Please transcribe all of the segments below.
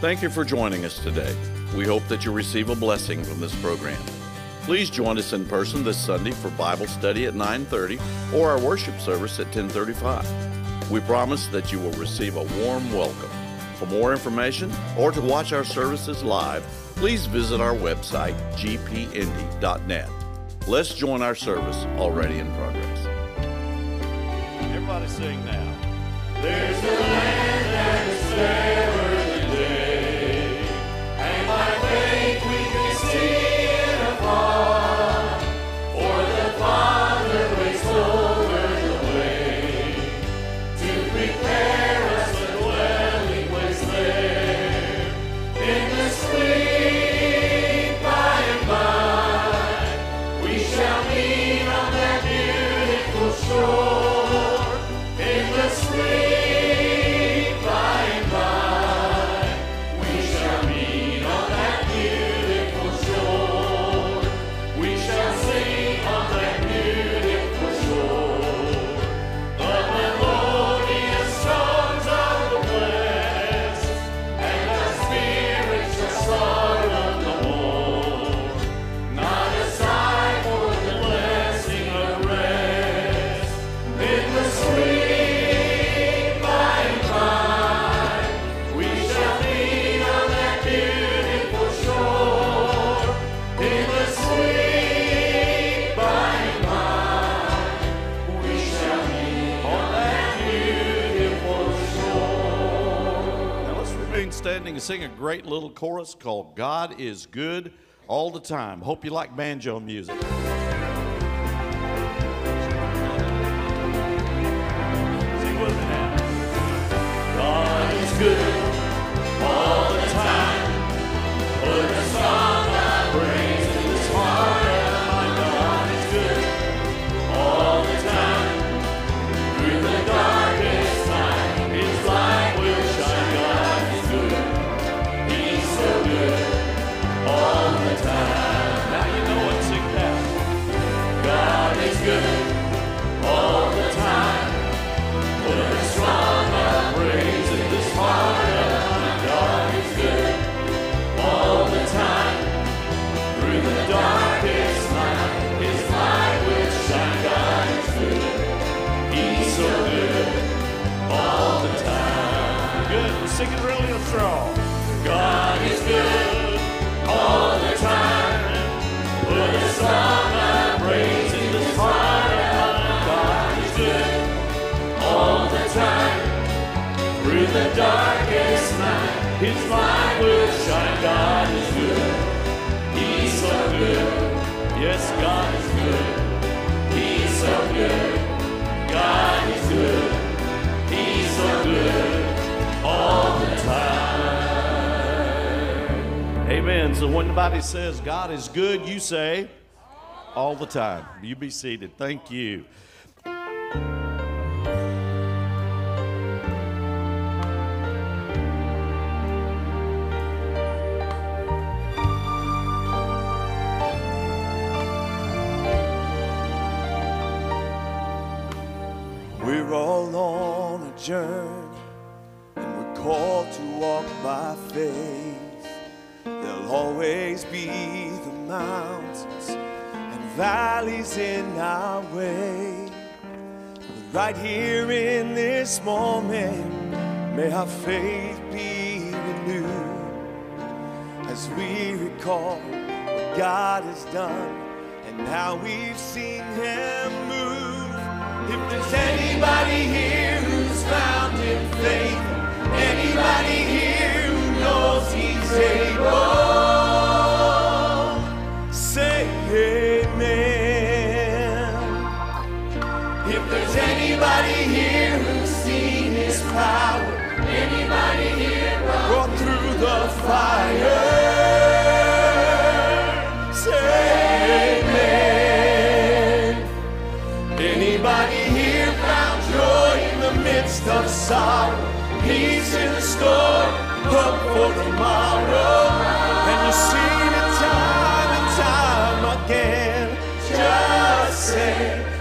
Thank you for joining us today. We hope that you receive a blessing from this program. Please join us in person this Sunday for Bible study at 9:30 or our worship service at 10:35. We promise that you will receive a warm welcome. For more information or to watch our services live, please visit our website gpindy.net. Let's join our service already in progress. Everybody sing now. There's a land that is fairer sing a great little chorus called God is Good All the Time. Hope you like banjo music. Amen. So when somebody says God is good, you say all the time. You be seated. Thank you. We're all on a journey, and we're called to walk by faith. Always be the mountains and valleys in our way. But right here in this moment, may our faith be renewed as we recall what God has done and how we've seen Him move. If there's anybody here who's found in faith, anybody here who knows He's able, anybody here who's seen His power, anybody here brought through the fire, say Amen. Anybody here found joy in the midst of sorrow? Peace in the storm, hope for tomorrow. And you've seen it time and time again. Just say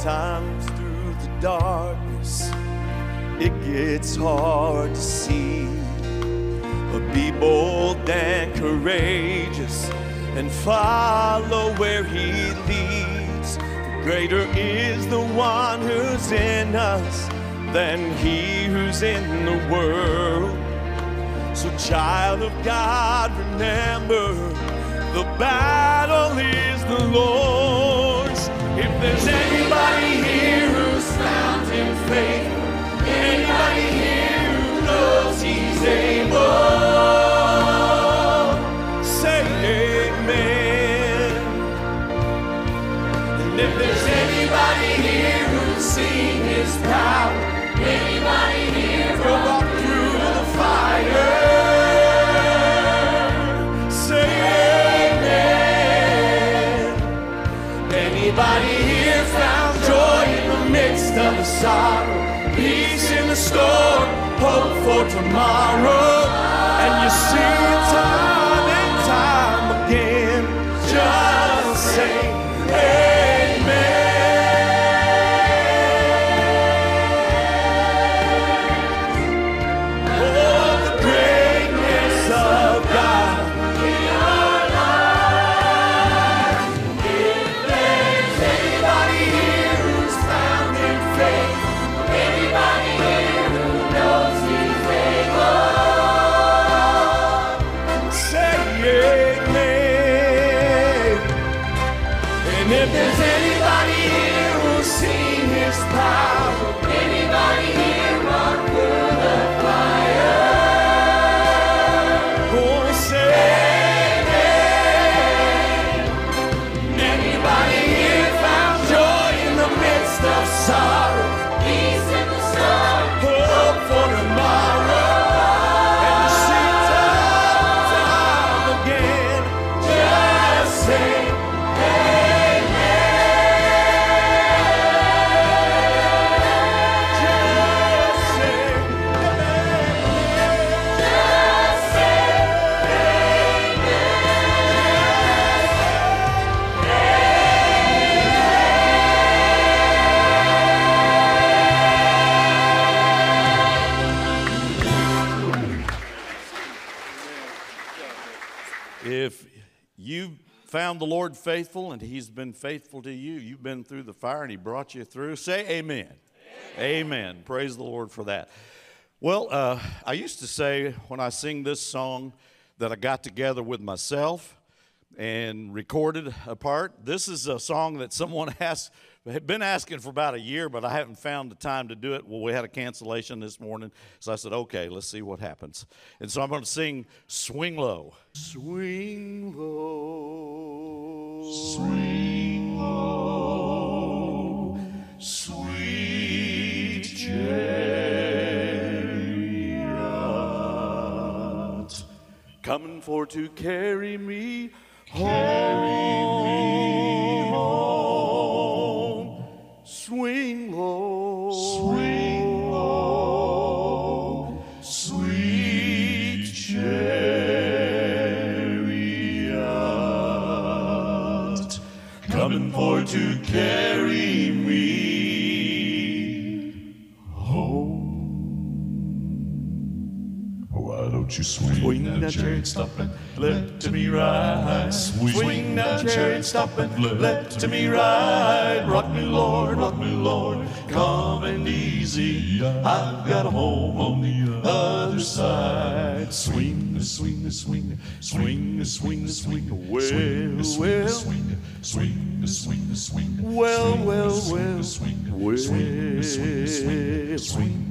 Sometimes through the darkness, it gets hard to see. But be bold and courageous and follow where He leads. For greater is the one who's in us than He who's in the world. So, child of God, remember the battle is the Lord's. If there's who's faithful, anybody here who knows He's able, midst of the sorrow, peace in the storm, hope for tomorrow, and you see it time Lord faithful and He's been faithful to you, you've been through the fire and He brought you through, say amen. Amen. Praise the Lord for that. Well, uh, I used to say when I sing this song that I got together with myself and recorded a part. This is a song that someone asked, had been asking for about a year, but I haven't found the time to do it. Well, we had a cancellation this morning, so I said, okay, let's see what happens. And so I'm going to sing Swing Low. Swing low. Swing low. Sweet chariot. Coming for to carry me home. Swing low. Swing low. Sweet chariot. Coming for to carry me home. Oh, why don't you swing, Swing that chariot, stop and Let to me ride, Swing swing that chariot, stop and let to me ride. Rock me, Lord, rock me, Lord, come and easy. I've got a home on the other side. Swing, swing, swing, swing, swing, swing, swing, Well, swing, well. swing, swing, swing, swing, Well, swing, well, swing, well, swing, well. swing, swing, swing, swing, swing,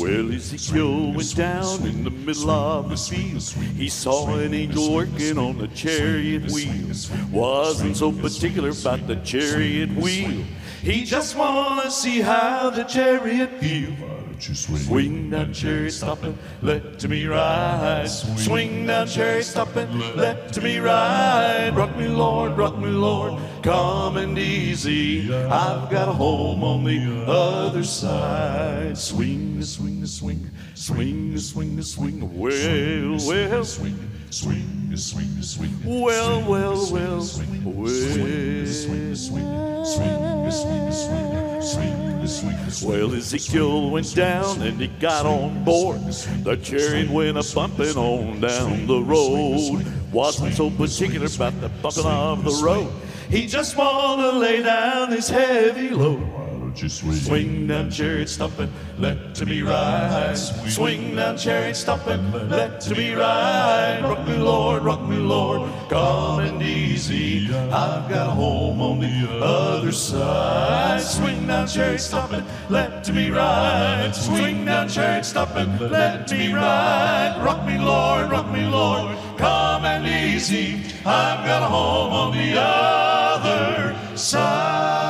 Well, Ezekiel went down in the middle of the field. He saw an angel working on the chariot wheel. Wasn't so particular about the chariot wheel. He just wanted to see how the chariot feel. Don't you swing, Swing down, chariot, stop and let to me ride. Swing down, chariot, stop and let to me ride. Rock me, Lord, rock me, Lord, come and easy. I've got a home on the other side. Swing, swing, swing, swing, swing, swing, well, well, swing, swing, swing, swing. well, well, well, Swing, swing, swing, swing, swing, swing, swing. Well, Ezekiel went down and he got on board. The chariot went a bumping on down the road. Wasn't so particular about the bumping of the road. He just wanted to lay down his heavy load. Why don't you swing? Swing down, chariot, stopping, let to me ride. Swing down, chariot, stopping, let to me ride. Rock me, Lord, rock me, Lord, calm and easy. I've got a home on the other side. Swing down, chariot, stopping, let to me ride. Swing down, chariot, stopping, let me ride. Rock me, Lord, rock me, Lord, calm and easy. I've got a home on the other side.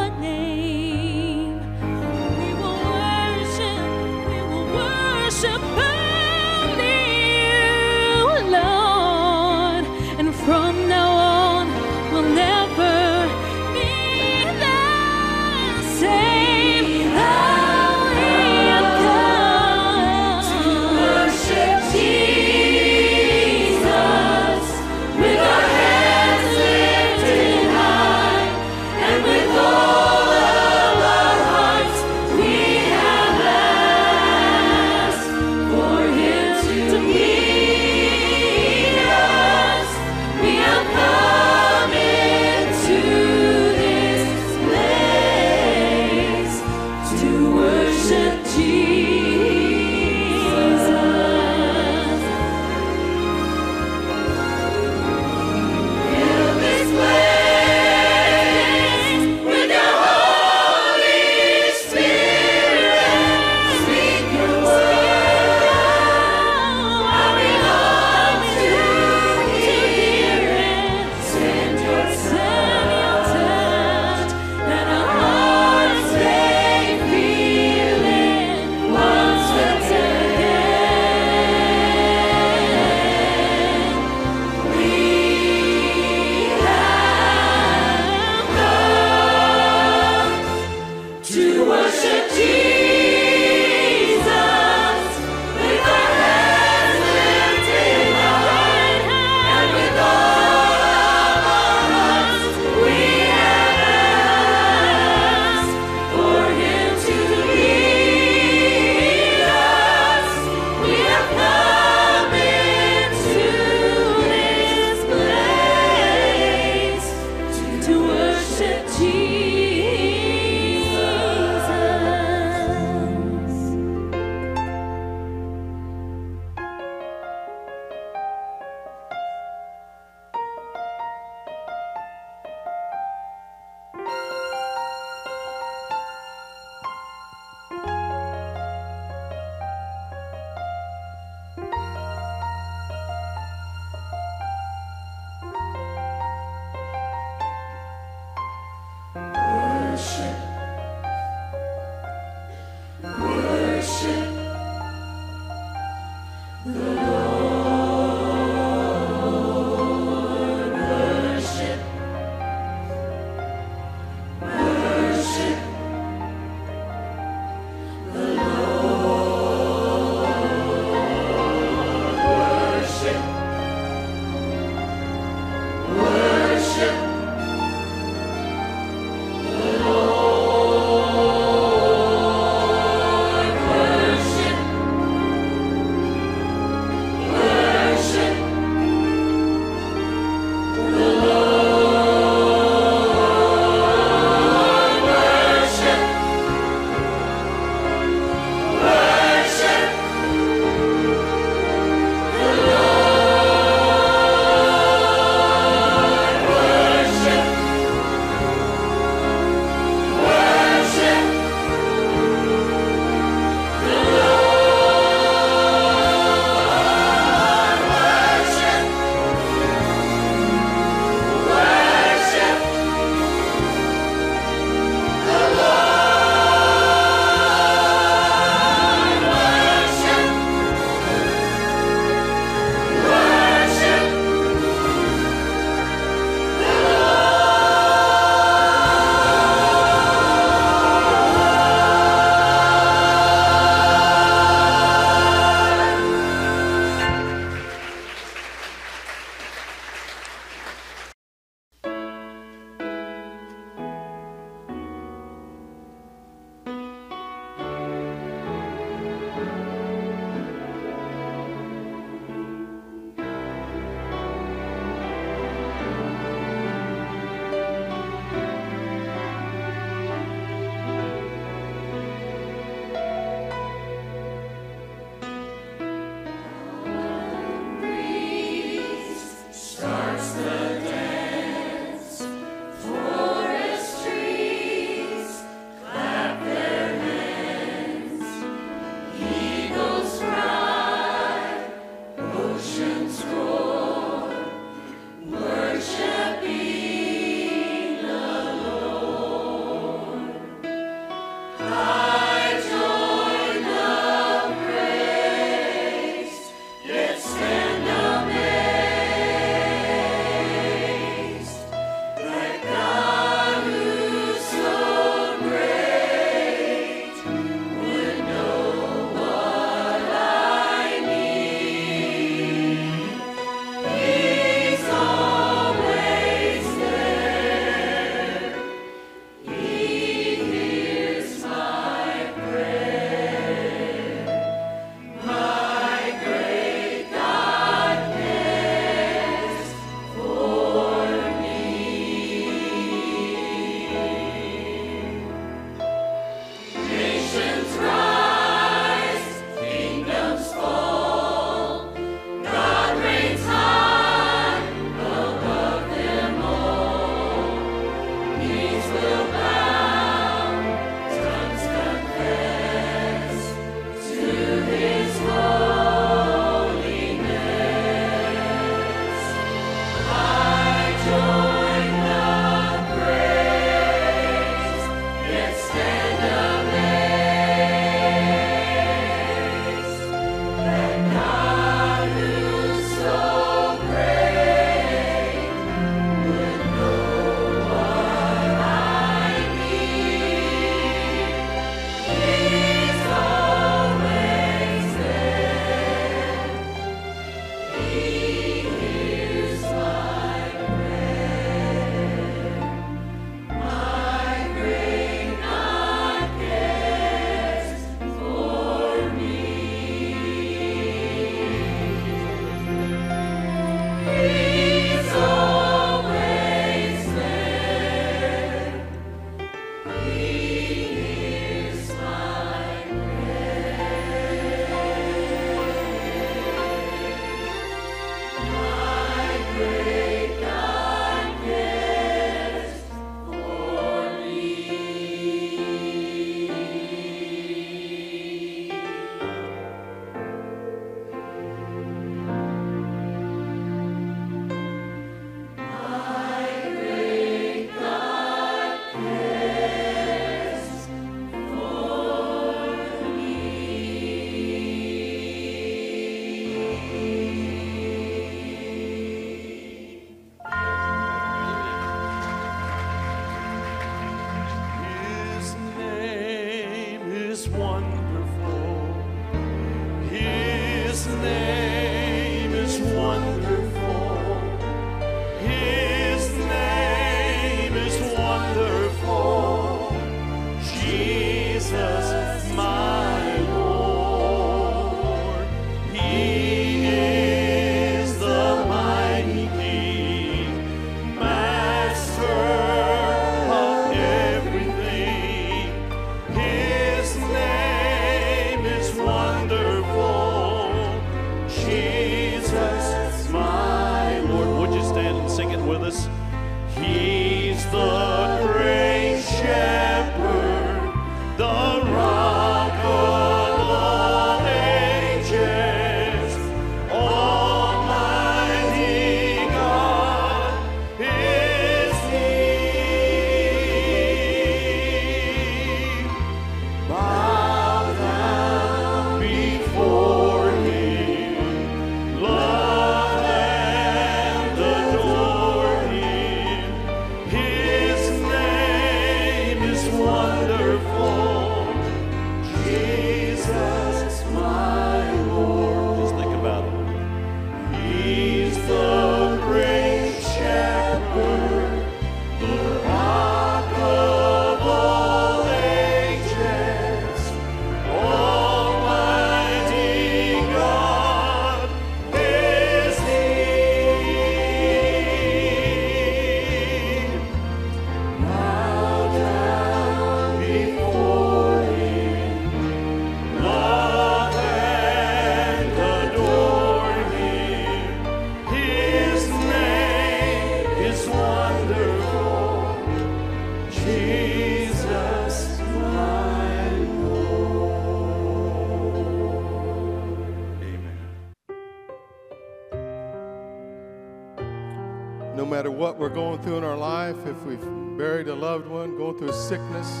what we're going through in our life, if we've buried a loved one, going through sickness,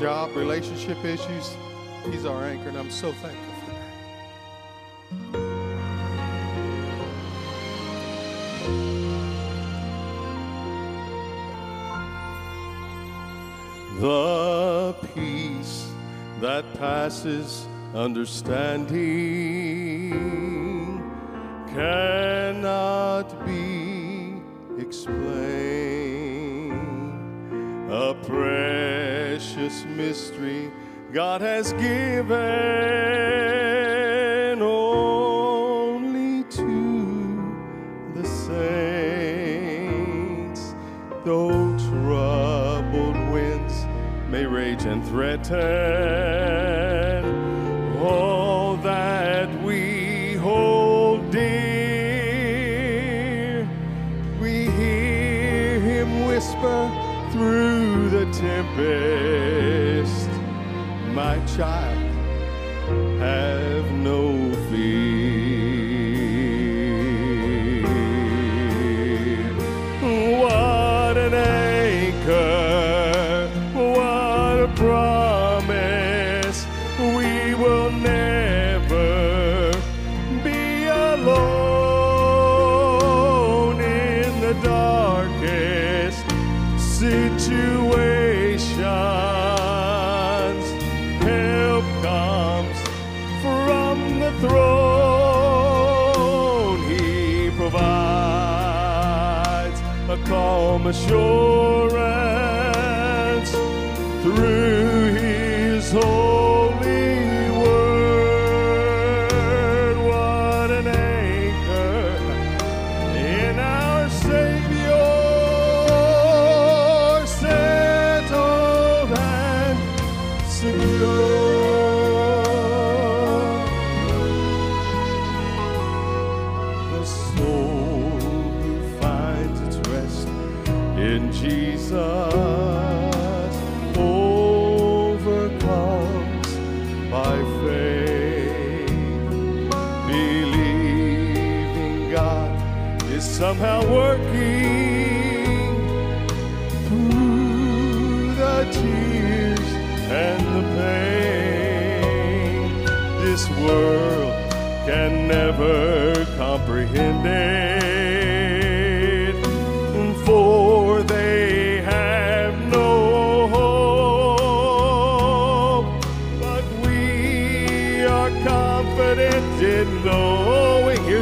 job, relationship issues, He's our anchor, and I'm so thankful. the peace that passes understanding. God has given only to the saints, though troubled winds may rage and threaten. my child, have no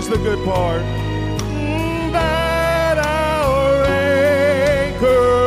Here's the good part. That our anchor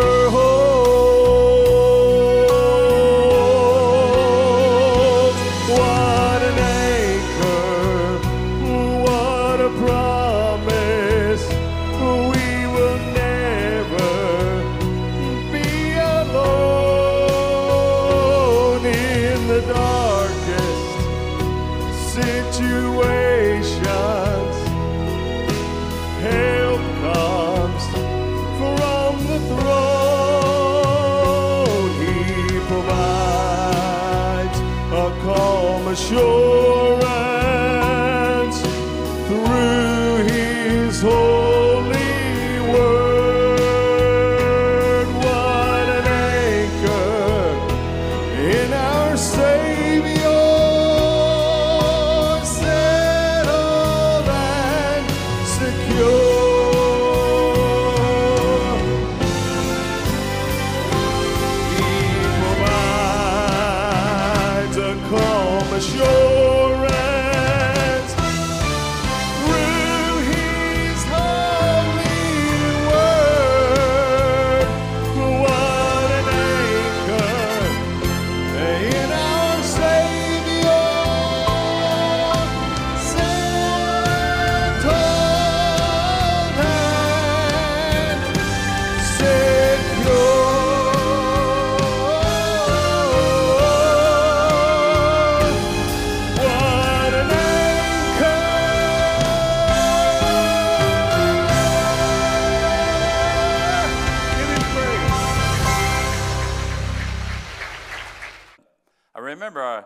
remember uh,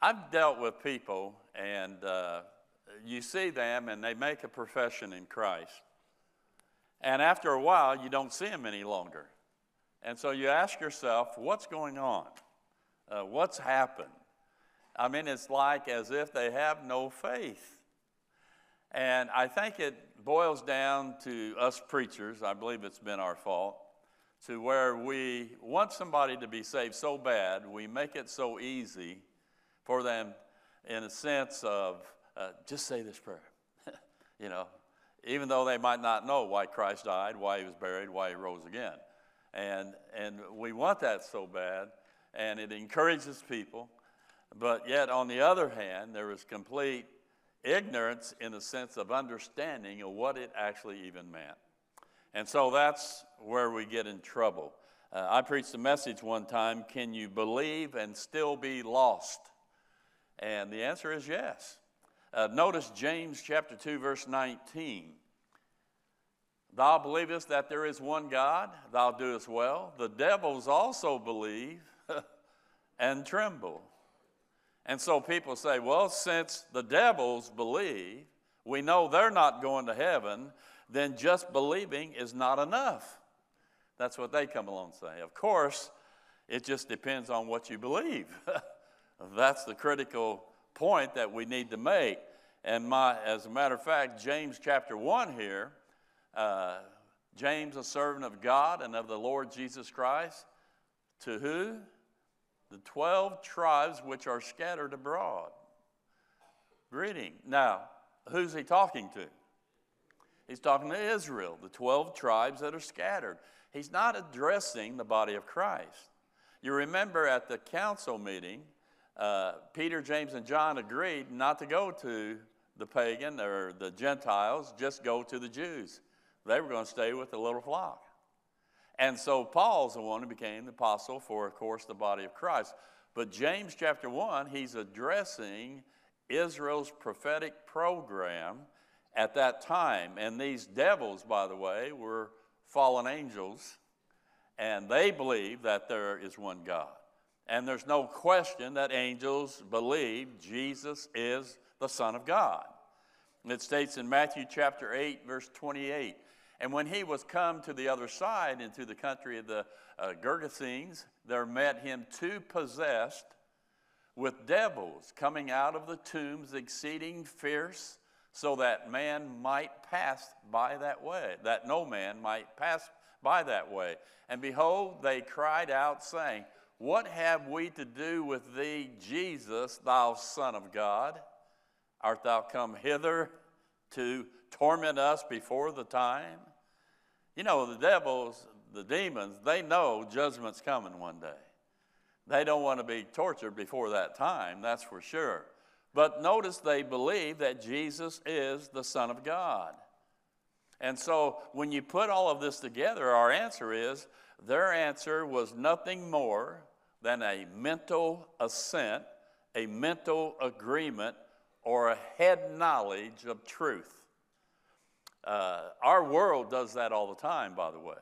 I've dealt with people, and uh, you see them, and they make a profession in Christ. And after a while, you don't see them any longer. And so you ask yourself, what's going on? Uh, what's happened? I mean, it's like as if they have no faith. And I think it boils down to us preachers, I believe it's been our fault, to where we want somebody to be saved so bad, we make it so easy for them in a sense of uh, just say this prayer. you know, even though they might not know why Christ died, why he was buried, why he rose again. And, and we want that so bad, and it encourages people. But yet, on the other hand, there is complete ignorance in the sense of understanding of what it actually even meant. And so that's where we get in trouble. Uh, I preached a message one time Can you believe and still be lost? And the answer is yes. Uh, notice James chapter 2, verse 19. Thou believest that there is one God, thou doest well. The devils also believe and tremble. And so people say, well, since the devils believe, we know they're not going to heaven, then just believing is not enough. That's what they come along and say. Of course, It just depends on what you believe. That's the critical point that we need to make. And my, as a matter of fact, James chapter 1 here, uh, James, a servant of God and of the Lord Jesus Christ, to who? The 12 tribes which are scattered abroad. Greeting. Now, who's he talking to? He's talking to Israel, the 12 tribes that are scattered. He's not addressing the body of Christ. You remember at the council meeting, uh, Peter, James, and John agreed not to go to the pagan or the Gentiles, just go to the Jews. They were going to stay with the little flock. And so Paul's the one who became the apostle for, of course, the body of Christ. But James chapter 1, he's addressing Israel's prophetic program at that time. And these devils, by the way, were fallen angels, and they believe that there is one God. And there's no question that angels believe Jesus is the Son of God. It states in Matthew chapter 8, verse 28 And when he was come to the other side into the country of the uh, Gergesenes, there met him two possessed with devils coming out of the tombs, exceeding fierce, so that man might pass by that way, that no man might pass by that way. And behold, they cried out, saying, What have we to do with thee, Jesus, thou Son of God? Art thou come hither to torment us before the time? You know, the devils, the demons, they know judgment's coming one day. They don't want to be tortured before that time, that's for sure. But notice they believe that Jesus is the Son of God. And so when you put all of this together, our answer is their answer was nothing more than a mental assent, a mental agreement, or a head knowledge of truth. Uh, our world does that all the time, by the way.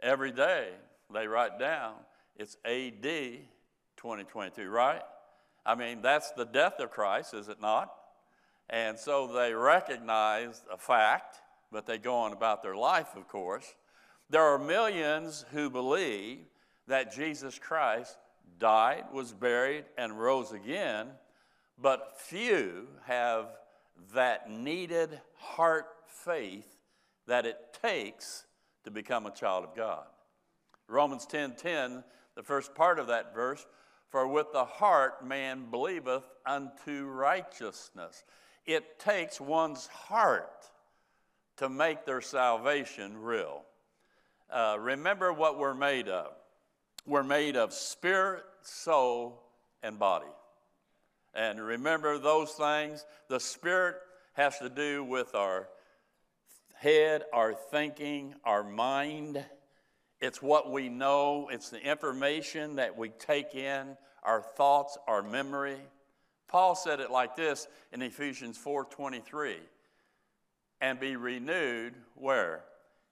Every day they write down it's AD 2022, right? I mean, that's the death of Christ, is it not? And so they recognize a fact, but they go on about their life, of course. There are millions who believe that Jesus Christ died, was buried, and rose again, but few have that needed heart faith that it takes to become a child of God. Romans 10:10 10, 10, the first part of that verse, for with the heart man believeth unto righteousness. It takes one's heart to make their salvation real. Uh, remember what we're made of. We're made of spirit, soul, and body. And remember those things. The spirit has to do with our head, our thinking, our mind. It's what we know, it's the information that we take in, our thoughts, our memory. Paul said it like this in Ephesians 4:23. And be renewed where?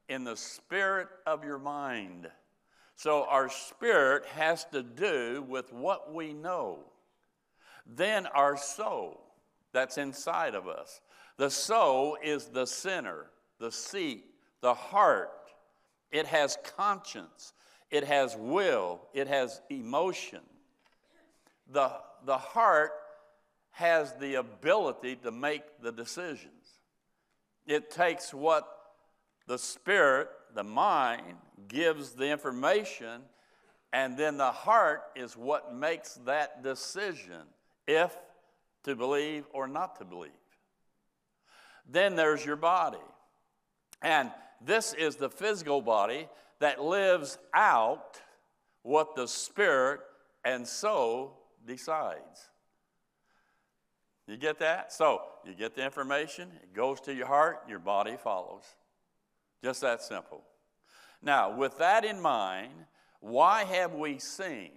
In the spirit of your mind. So our spirit has to do with what we know. Then our soul that's inside of us. The soul is the center, the seat, the heart it has conscience, it has will, it has emotion. The, the heart has the ability to make the decisions. It takes what the spirit, the mind, gives the information, and then the heart is what makes that decision if to believe or not to believe. Then there's your body. And this is the physical body that lives out what the spirit and soul decides. You get that? So, you get the information, it goes to your heart, your body follows. Just that simple. Now, with that in mind, why have we seen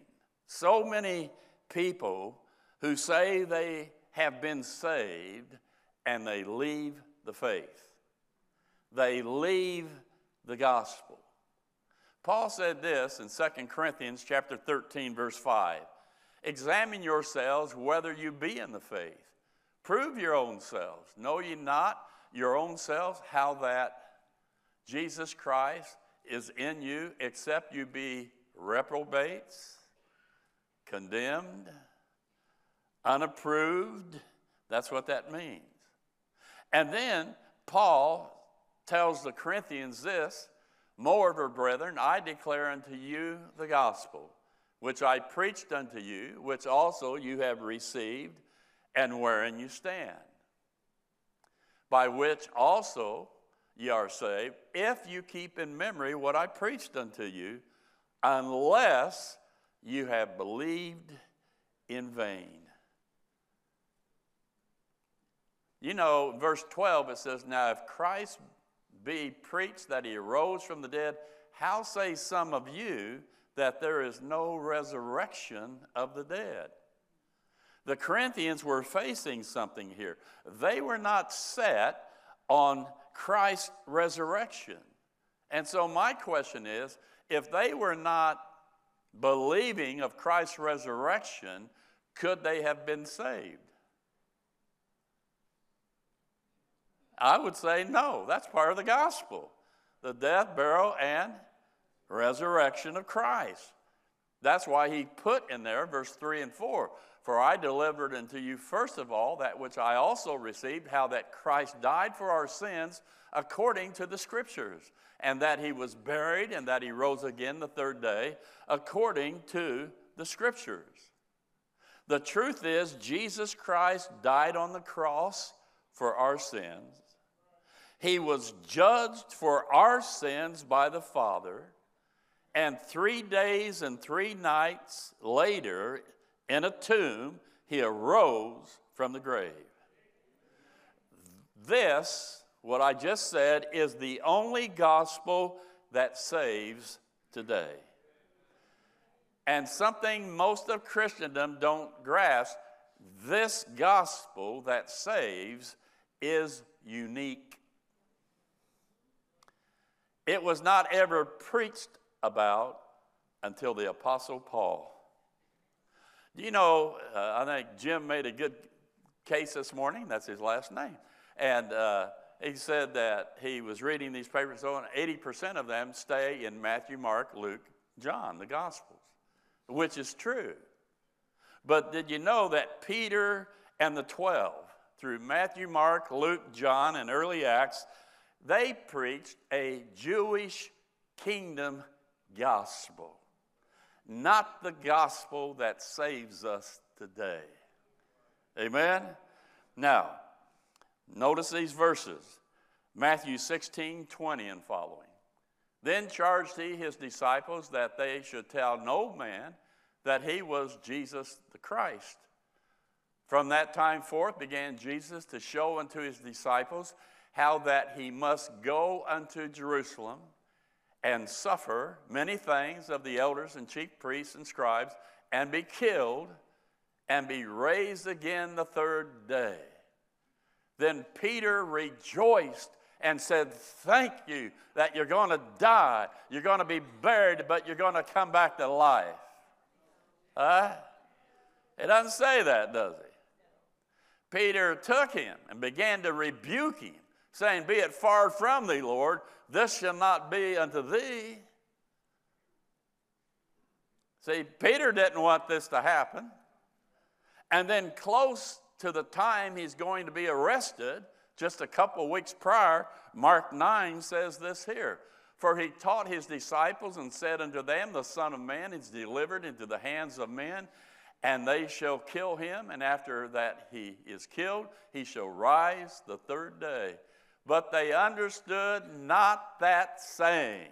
so many people who say they have been saved and they leave the faith? They leave the gospel. Paul said this in 2 Corinthians chapter 13 verse 5. Examine yourselves whether you be in the faith. Prove your own selves. Know ye not your own selves how that Jesus Christ is in you except you be reprobates, condemned, unapproved. That's what that means. And then Paul tells the Corinthians this Moreover, brethren, I declare unto you the gospel, which I preached unto you, which also you have received, and wherein you stand, by which also ye are saved, if you keep in memory what I preached unto you, unless you have believed in vain. You know, verse 12 it says, Now if Christ be preached that he arose from the dead, how say some of you that there is no resurrection of the dead? The Corinthians were facing something here. They were not set on Christ's resurrection. And so, my question is if they were not believing of Christ's resurrection, could they have been saved? I would say no. That's part of the gospel the death, burial, and resurrection of Christ. That's why he put in there verse 3 and 4 For I delivered unto you first of all that which I also received, how that Christ died for our sins according to the Scriptures, and that he was buried, and that he rose again the third day according to the Scriptures. The truth is, Jesus Christ died on the cross for our sins. He was judged for our sins by the Father, and three days and three nights later, in a tomb, he arose from the grave. This, what I just said, is the only gospel that saves today. And something most of Christendom don't grasp this gospel that saves is unique it was not ever preached about until the Apostle Paul. You know, uh, I think Jim made a good case this morning. That's his last name. And uh, he said that he was reading these papers, and 80% of them stay in Matthew, Mark, Luke, John, the Gospels, which is true. But did you know that Peter and the 12, through Matthew, Mark, Luke, John, and early Acts, they preached a Jewish kingdom gospel, not the gospel that saves us today. Amen? Now, notice these verses Matthew 16 20 and following. Then charged he his disciples that they should tell no man that he was Jesus the Christ. From that time forth began Jesus to show unto his disciples how that he must go unto Jerusalem and suffer many things of the elders and chief priests and scribes, and be killed, and be raised again the third day. Then Peter rejoiced and said, Thank you that you're going to die. You're going to be buried, but you're going to come back to life. Huh? It doesn't say that, does it? Peter took him and began to rebuke him saying, Be it far from thee, Lord, this shall not be unto thee. See, Peter didn't want this to happen. And then, close to the time he's going to be arrested, just a couple weeks prior, Mark 9 says this here For he taught his disciples and said unto them, The Son of Man is delivered into the hands of men, and they shall kill him, and after that he is killed, he shall rise the third day. But they understood not that saying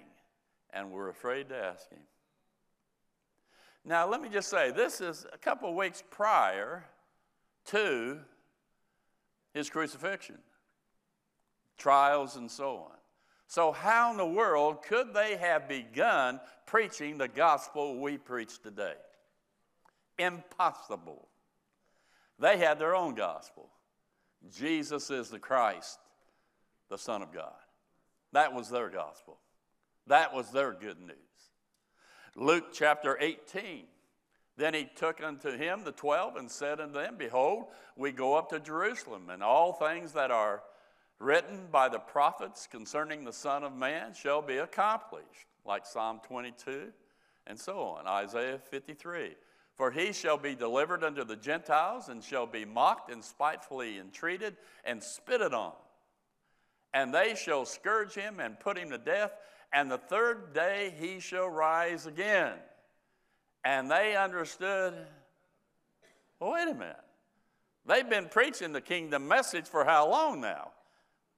and were afraid to ask him. Now, let me just say this is a couple of weeks prior to his crucifixion, trials, and so on. So, how in the world could they have begun preaching the gospel we preach today? Impossible. They had their own gospel. Jesus is the Christ, the Son of God. That was their gospel. That was their good news. Luke chapter 18. Then he took unto him the twelve and said unto them, Behold, we go up to Jerusalem, and all things that are written by the prophets concerning the Son of Man shall be accomplished, like Psalm 22 and so on. Isaiah 53. For he shall be delivered unto the Gentiles, and shall be mocked and spitefully entreated and spitted on. And they shall scourge him and put him to death, and the third day he shall rise again. And they understood well, wait a minute. They've been preaching the kingdom message for how long now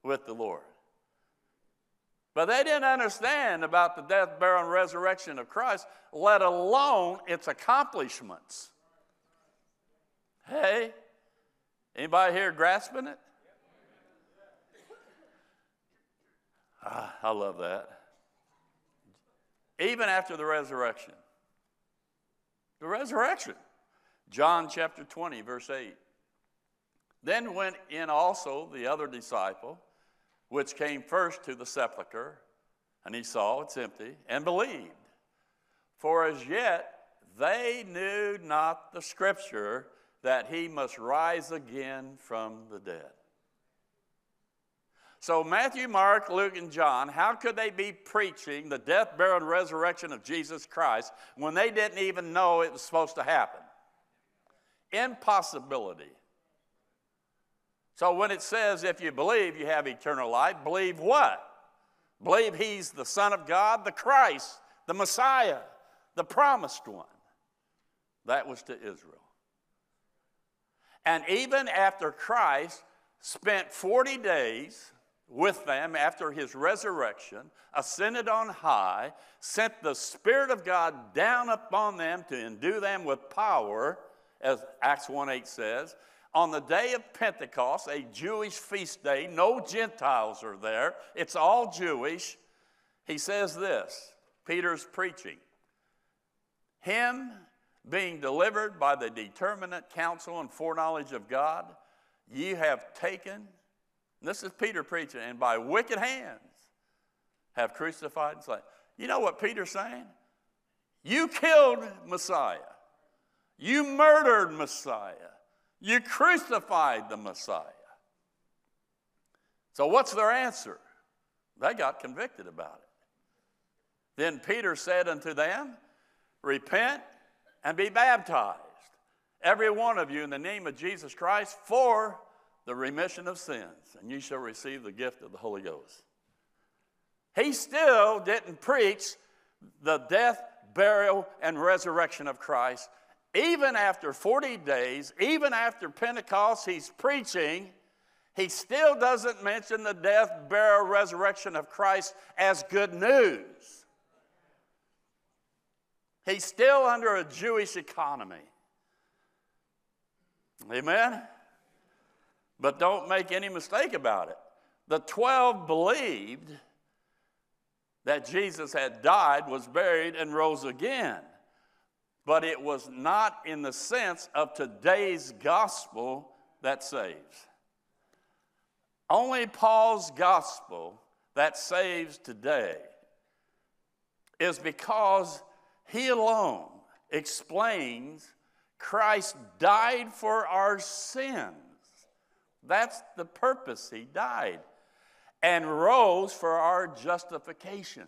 with the Lord? But they didn't understand about the death, burial, and resurrection of Christ, let alone its accomplishments. Hey, anybody here grasping it? Ah, I love that. Even after the resurrection. The resurrection. John chapter 20, verse 8. Then went in also the other disciple, which came first to the sepulchre, and he saw it's empty, and believed. For as yet they knew not the scripture that he must rise again from the dead. So, Matthew, Mark, Luke, and John, how could they be preaching the death, burial, and resurrection of Jesus Christ when they didn't even know it was supposed to happen? Impossibility. So, when it says, if you believe you have eternal life, believe what? Believe he's the Son of God, the Christ, the Messiah, the promised one. That was to Israel. And even after Christ spent 40 days with them after his resurrection, ascended on high, sent the Spirit of God down upon them to endue them with power, as Acts 1 8 says. On the day of Pentecost, a Jewish feast day, no Gentiles are there, it's all Jewish. He says this Peter's preaching. Him being delivered by the determinate counsel and foreknowledge of God, ye have taken this is Peter preaching, and by wicked hands have crucified and slain. You know what Peter's saying? You killed Messiah. You murdered Messiah. You crucified the Messiah. So, what's their answer? They got convicted about it. Then Peter said unto them, Repent and be baptized, every one of you, in the name of Jesus Christ, for the remission of sins, and you shall receive the gift of the Holy Ghost. He still didn't preach the death, burial, and resurrection of Christ. Even after 40 days, even after Pentecost, he's preaching. He still doesn't mention the death, burial, resurrection of Christ as good news. He's still under a Jewish economy. Amen? But don't make any mistake about it. The 12 believed that Jesus had died, was buried, and rose again. But it was not in the sense of today's gospel that saves. Only Paul's gospel that saves today is because he alone explains Christ died for our sins that's the purpose. He died and rose for our justification.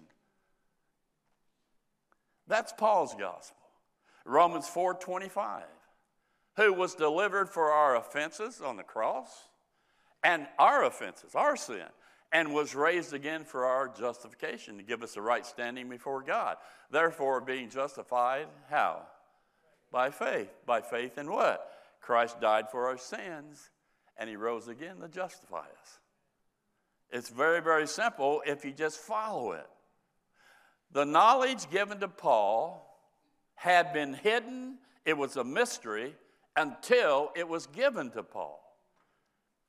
That's Paul's gospel. Romans 4:25. Who was delivered for our offenses on the cross and our offenses, our sin, and was raised again for our justification to give us a right standing before God. Therefore, being justified, how? By faith. By faith in what? Christ died for our sins and he rose again to justify us. It's very, very simple if you just follow it. The knowledge given to Paul had been hidden, it was a mystery until it was given to Paul.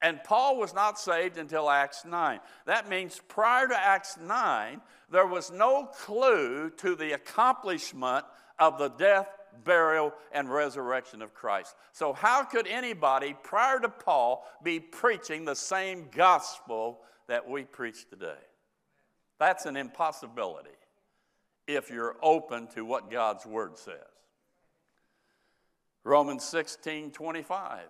And Paul was not saved until Acts 9. That means prior to Acts 9, there was no clue to the accomplishment of the death, burial, and resurrection of Christ. So, how could anybody prior to Paul be preaching the same gospel that we preach today? That's an impossibility if you're open to what God's word says. Romans 16 25.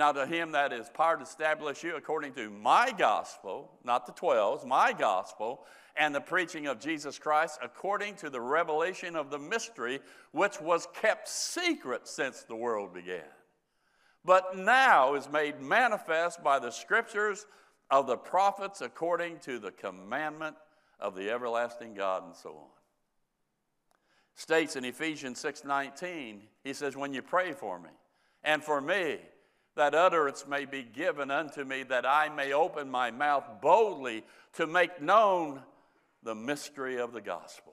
Now, to him that is power to establish you according to my gospel, not the 12's, my gospel, and the preaching of Jesus Christ according to the revelation of the mystery which was kept secret since the world began, but now is made manifest by the scriptures of the prophets according to the commandment of the everlasting God, and so on. States in Ephesians 6:19, he says, When you pray for me and for me, that utterance may be given unto me, that I may open my mouth boldly to make known the mystery of the gospel.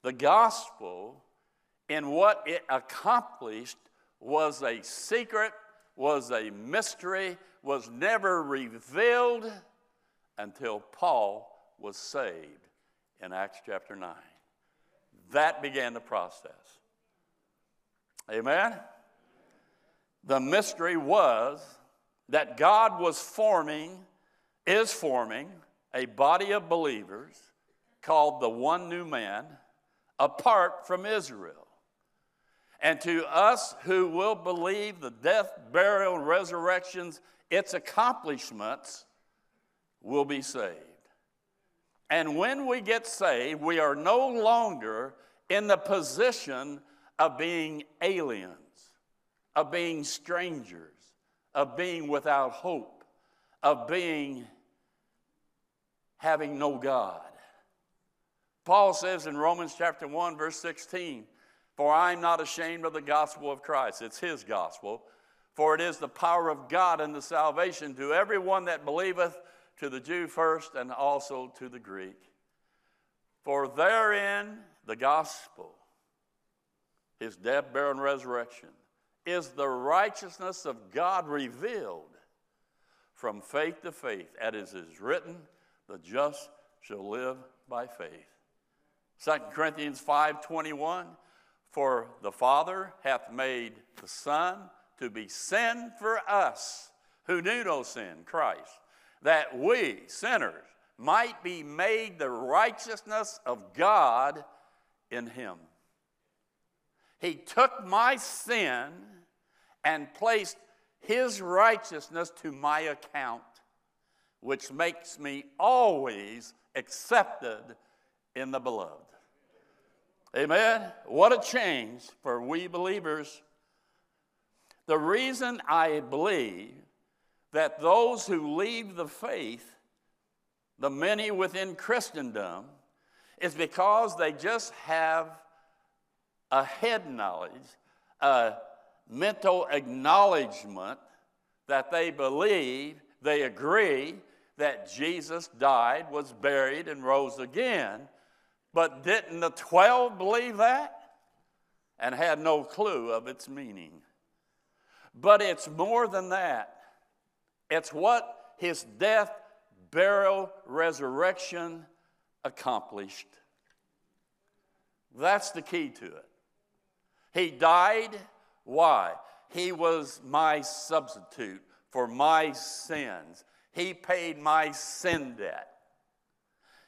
The gospel, in what it accomplished, was a secret, was a mystery, was never revealed until Paul was saved in Acts chapter 9. That began the process. Amen? The mystery was that God was forming, is forming, a body of believers called the one new man apart from Israel. And to us who will believe the death, burial, and resurrections, its accomplishments, will be saved. And when we get saved, we are no longer in the position of being aliens, of being strangers, of being without hope, of being having no God. Paul says in Romans chapter 1, verse 16, For I am not ashamed of the gospel of Christ. It's his gospel. For it is the power of God and the salvation to everyone that believeth, to the Jew first, and also to the Greek. For therein the gospel, his death, burial, and resurrection, is the righteousness of God revealed from faith to faith, as is written, the just shall live by faith. 2 Corinthians 5:21 For the Father hath made the Son to be sin for us who knew no sin, Christ, that we, sinners, might be made the righteousness of God in him. He took my sin and placed his righteousness to my account which makes me always accepted in the beloved. Amen. What a change for we believers. The reason I believe that those who leave the faith, the many within Christendom, is because they just have a head knowledge, a mental acknowledgement that they believe, they agree, that Jesus died, was buried, and rose again. But didn't the 12 believe that? And had no clue of its meaning. But it's more than that. It's what his death, burial, resurrection accomplished. That's the key to it. He died. Why? He was my substitute for my sins. He paid my sin debt.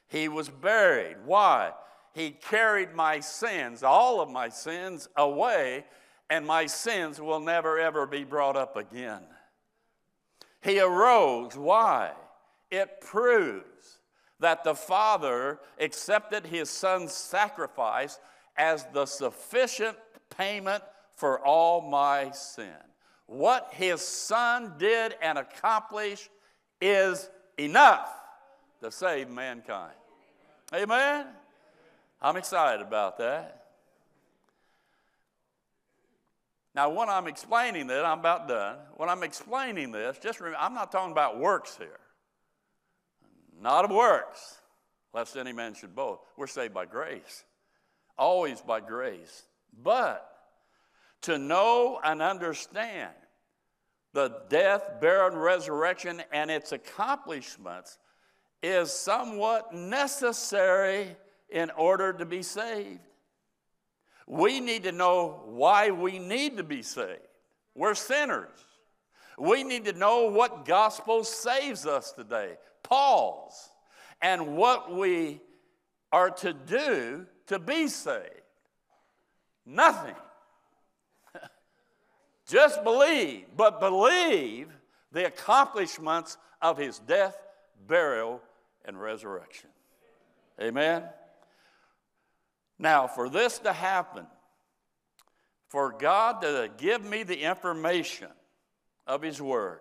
He was buried. Why? He carried my sins, all of my sins, away, and my sins will never ever be brought up again. He arose. Why? It proves that the Father accepted his Son's sacrifice as the sufficient payment for all my sin. What his Son did and accomplished is enough to save mankind. Amen? I'm excited about that. Now, when I'm explaining this, I'm about done. When I'm explaining this, just remember, I'm not talking about works here. Not of works, lest any man should boast. We're saved by grace, always by grace. But to know and understand the death, burial, resurrection and its accomplishments is somewhat necessary in order to be saved. We need to know why we need to be saved. We're sinners. We need to know what gospel saves us today, Paul's, and what we are to do to be saved. Nothing. Just believe, but believe the accomplishments of his death, burial, and resurrection. Amen? Now, for this to happen, for God to give me the information of His Word,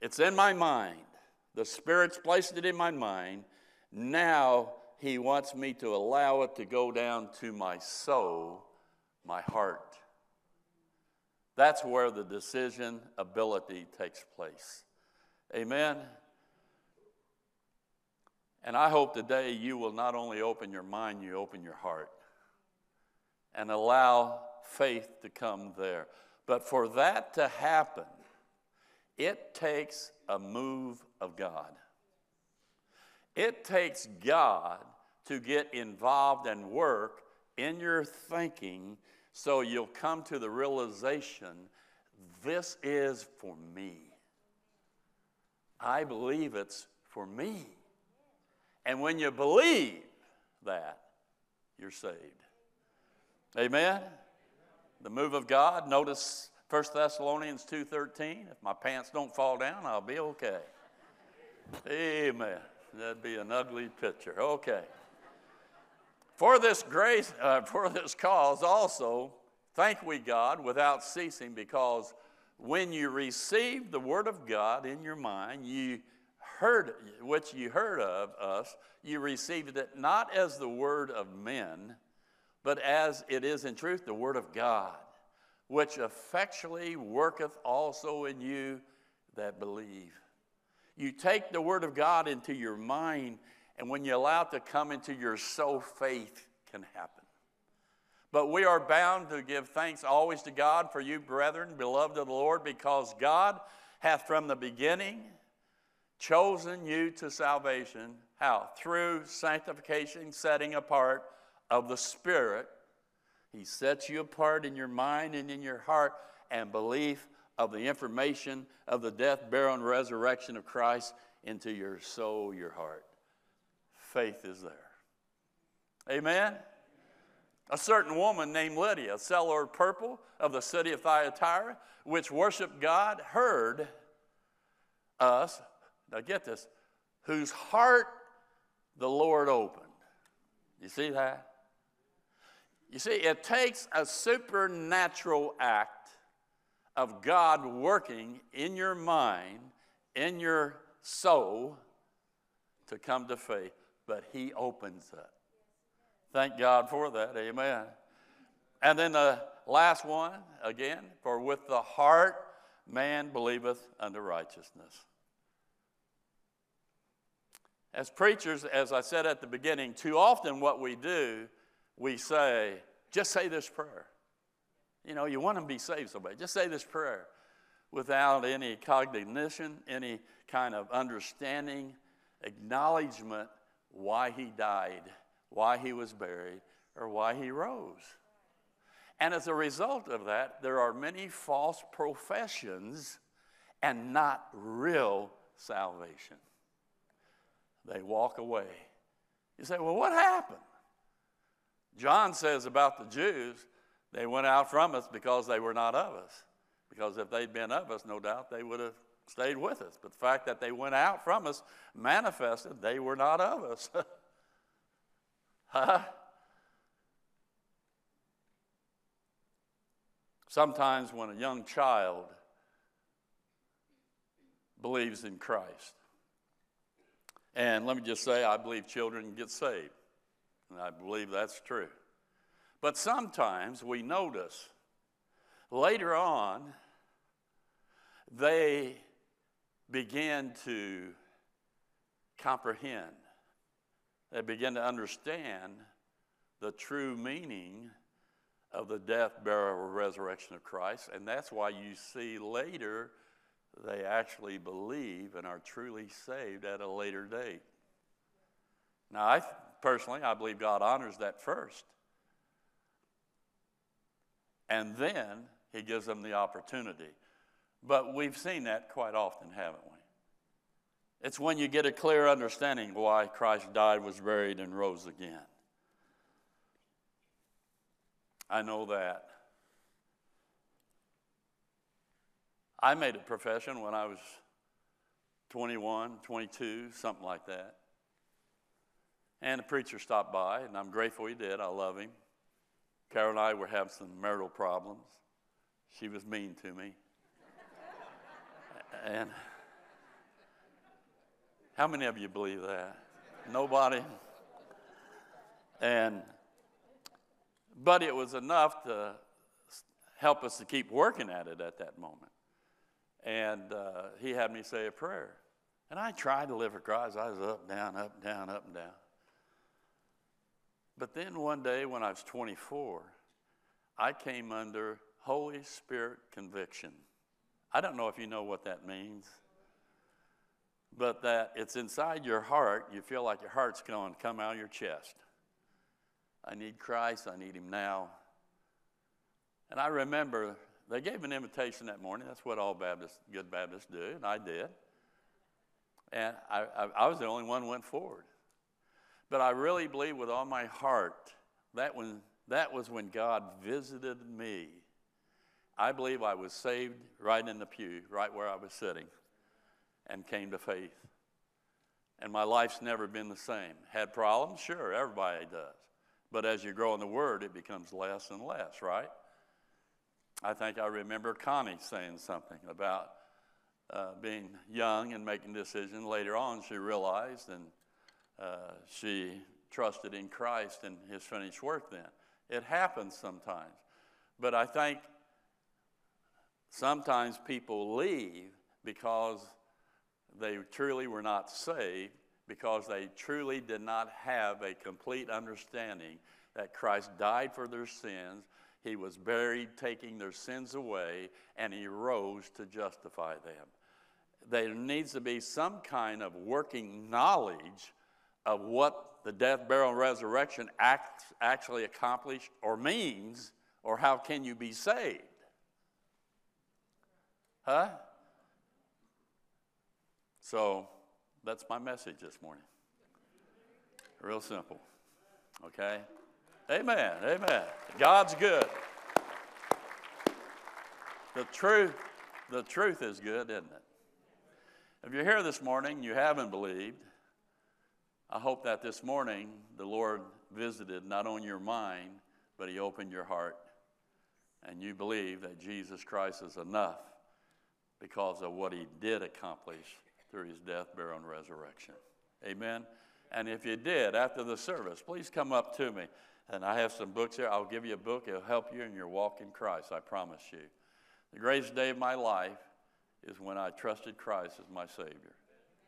it's in my mind. The Spirit's placed it in my mind. Now He wants me to allow it to go down to my soul, my heart. That's where the decision ability takes place. Amen. And I hope today you will not only open your mind, you open your heart and allow faith to come there. But for that to happen, it takes a move of God. It takes God to get involved and work in your thinking so you'll come to the realization this is for me. I believe it's for me. And when you believe that, you're saved. Amen? The move of God, notice 1 Thessalonians 2.13, if my pants don't fall down, I'll be okay. Amen. That'd be an ugly picture. Okay. For this grace, uh, for this cause also, thank we God without ceasing, because when you received the word of God in your mind, you heard, which you heard of us, you received it not as the word of men, but as it is in truth the word of God, which effectually worketh also in you that believe. You take the word of God into your mind, and when you allow it to come into your soul, faith can happen. But we are bound to give thanks always to God for you, brethren, beloved of the Lord, because God hath from the beginning chosen you to salvation. How? Through sanctification, setting apart of the Spirit. He sets you apart in your mind and in your heart and belief of the information of the death, burial, and resurrection of Christ into your soul, your heart. Faith is there. Amen? A certain woman named Lydia, a seller of purple of the city of Thyatira, which worshiped God, heard us now get this, whose heart the Lord opened. You see that? You see, it takes a supernatural act of God working in your mind, in your soul, to come to faith, but He opens it. Thank God for that. Amen. And then the last one, again, for with the heart man believeth unto righteousness. As preachers, as I said at the beginning, too often what we do, we say, just say this prayer. You know, you want to be saved somebody. Just say this prayer without any cognition, any kind of understanding, acknowledgement why he died, why he was buried, or why he rose. And as a result of that, there are many false professions and not real salvation they walk away. You say, well, what happened? John says about the Jews, they went out from us because they were not of us. Because if they'd been of us, no doubt they would have stayed with us. But the fact that they went out from us manifested they were not of us. huh? Sometimes when a young child believes in Christ, and let me just say, I believe children get saved. And I believe that's true. But sometimes we notice later on, they begin to comprehend, they begin to understand the true meaning of the death, burial, resurrection of Christ. And that's why you see later they actually believe and are truly saved at a later date. Now, I personally, I believe God honors that first. And then he gives them the opportunity. But we've seen that quite often, haven't we? It's when you get a clear understanding why Christ died, was buried, and rose again. I know that I made a profession when I was 21, 22, something like that. And the preacher stopped by, and I'm grateful he did. I love him. Carol and I were having some marital problems. She was mean to me. and how many of you believe that? Nobody? And but it was enough to help us to keep working at it at that moment. And uh, he had me say a prayer. And I tried to live for Christ. I was up, down, up, down, up, and down. But then one day when I was 24, I came under Holy Spirit conviction. I don't know if you know what that means, but that it's inside your heart. You feel like your heart's going to come out of your chest. I need Christ. I need Him now. And I remember they gave an invitation that morning. That's what all Baptists, good Baptists do, and I did. And I, I, I was the only one who went forward. But I really believe with all my heart that when that was when God visited me. I believe I was saved right in the pew, right where I was sitting, and came to faith. And my life's never been the same. Had problems? Sure, everybody does. But as you grow in the Word, it becomes less and less, right? I think I remember Connie saying something about uh, being young and making decisions. Later on, she realized and uh, she trusted in Christ and his finished work then. It happens sometimes. But I think sometimes people leave because they truly were not saved, because they truly did not have a complete understanding that Christ died for their sins, he was buried, taking their sins away, and he rose to justify them. There needs to be some kind of working knowledge of what the death, burial, and resurrection act, actually accomplished or means, or how can you be saved? Huh? So that's my message this morning. Real simple. Okay? Amen. Amen. God's good. The truth, the truth is good, isn't it? If you're here this morning, you haven't believed, I hope that this morning the Lord visited not only your mind, but He opened your heart. And you believe that Jesus Christ is enough because of what He did accomplish through His death, burial, and resurrection. Amen. And if you did after the service, please come up to me. And I have some books here. I'll give you a book. It'll help you in your walk in Christ, I promise you. The greatest day of my life is when I trusted Christ as my Savior.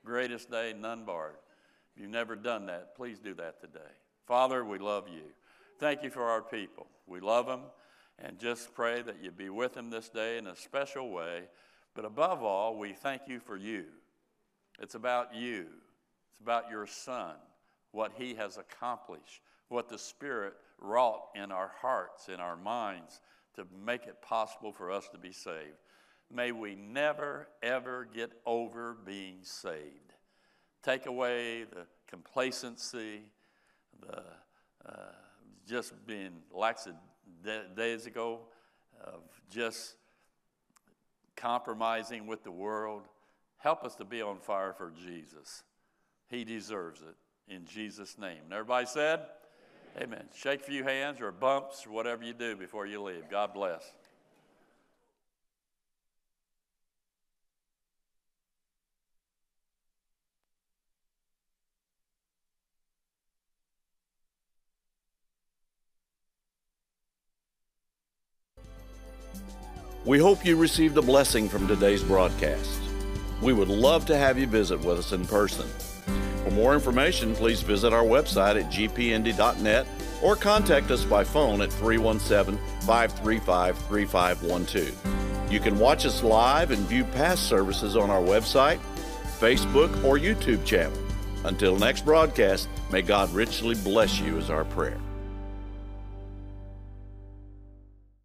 Greatest day, none barred. If you've never done that, please do that today. Father, we love you. Thank you for our people. We love them and just pray that you be with them this day in a special way. But above all, we thank you for you. It's about you, it's about your Son, what he has accomplished, what the Spirit wrought in our hearts, in our minds to make it possible for us to be saved. May we never, ever get over being saved take away the complacency, the uh, just being lax days ago of just compromising with the world. Help us to be on fire for Jesus. He deserves it in Jesus' name. And everybody said, Amen. Amen. Shake a few hands or bumps or whatever you do before you leave. God bless. We hope you received a blessing from today's broadcast. We would love to have you visit with us in person. For more information, please visit our website at gpindy.net or contact us by phone at 317 535 3512. You can watch us live and view past services on our website, Facebook, or YouTube channel. Until next broadcast, may God richly bless you, is our prayer.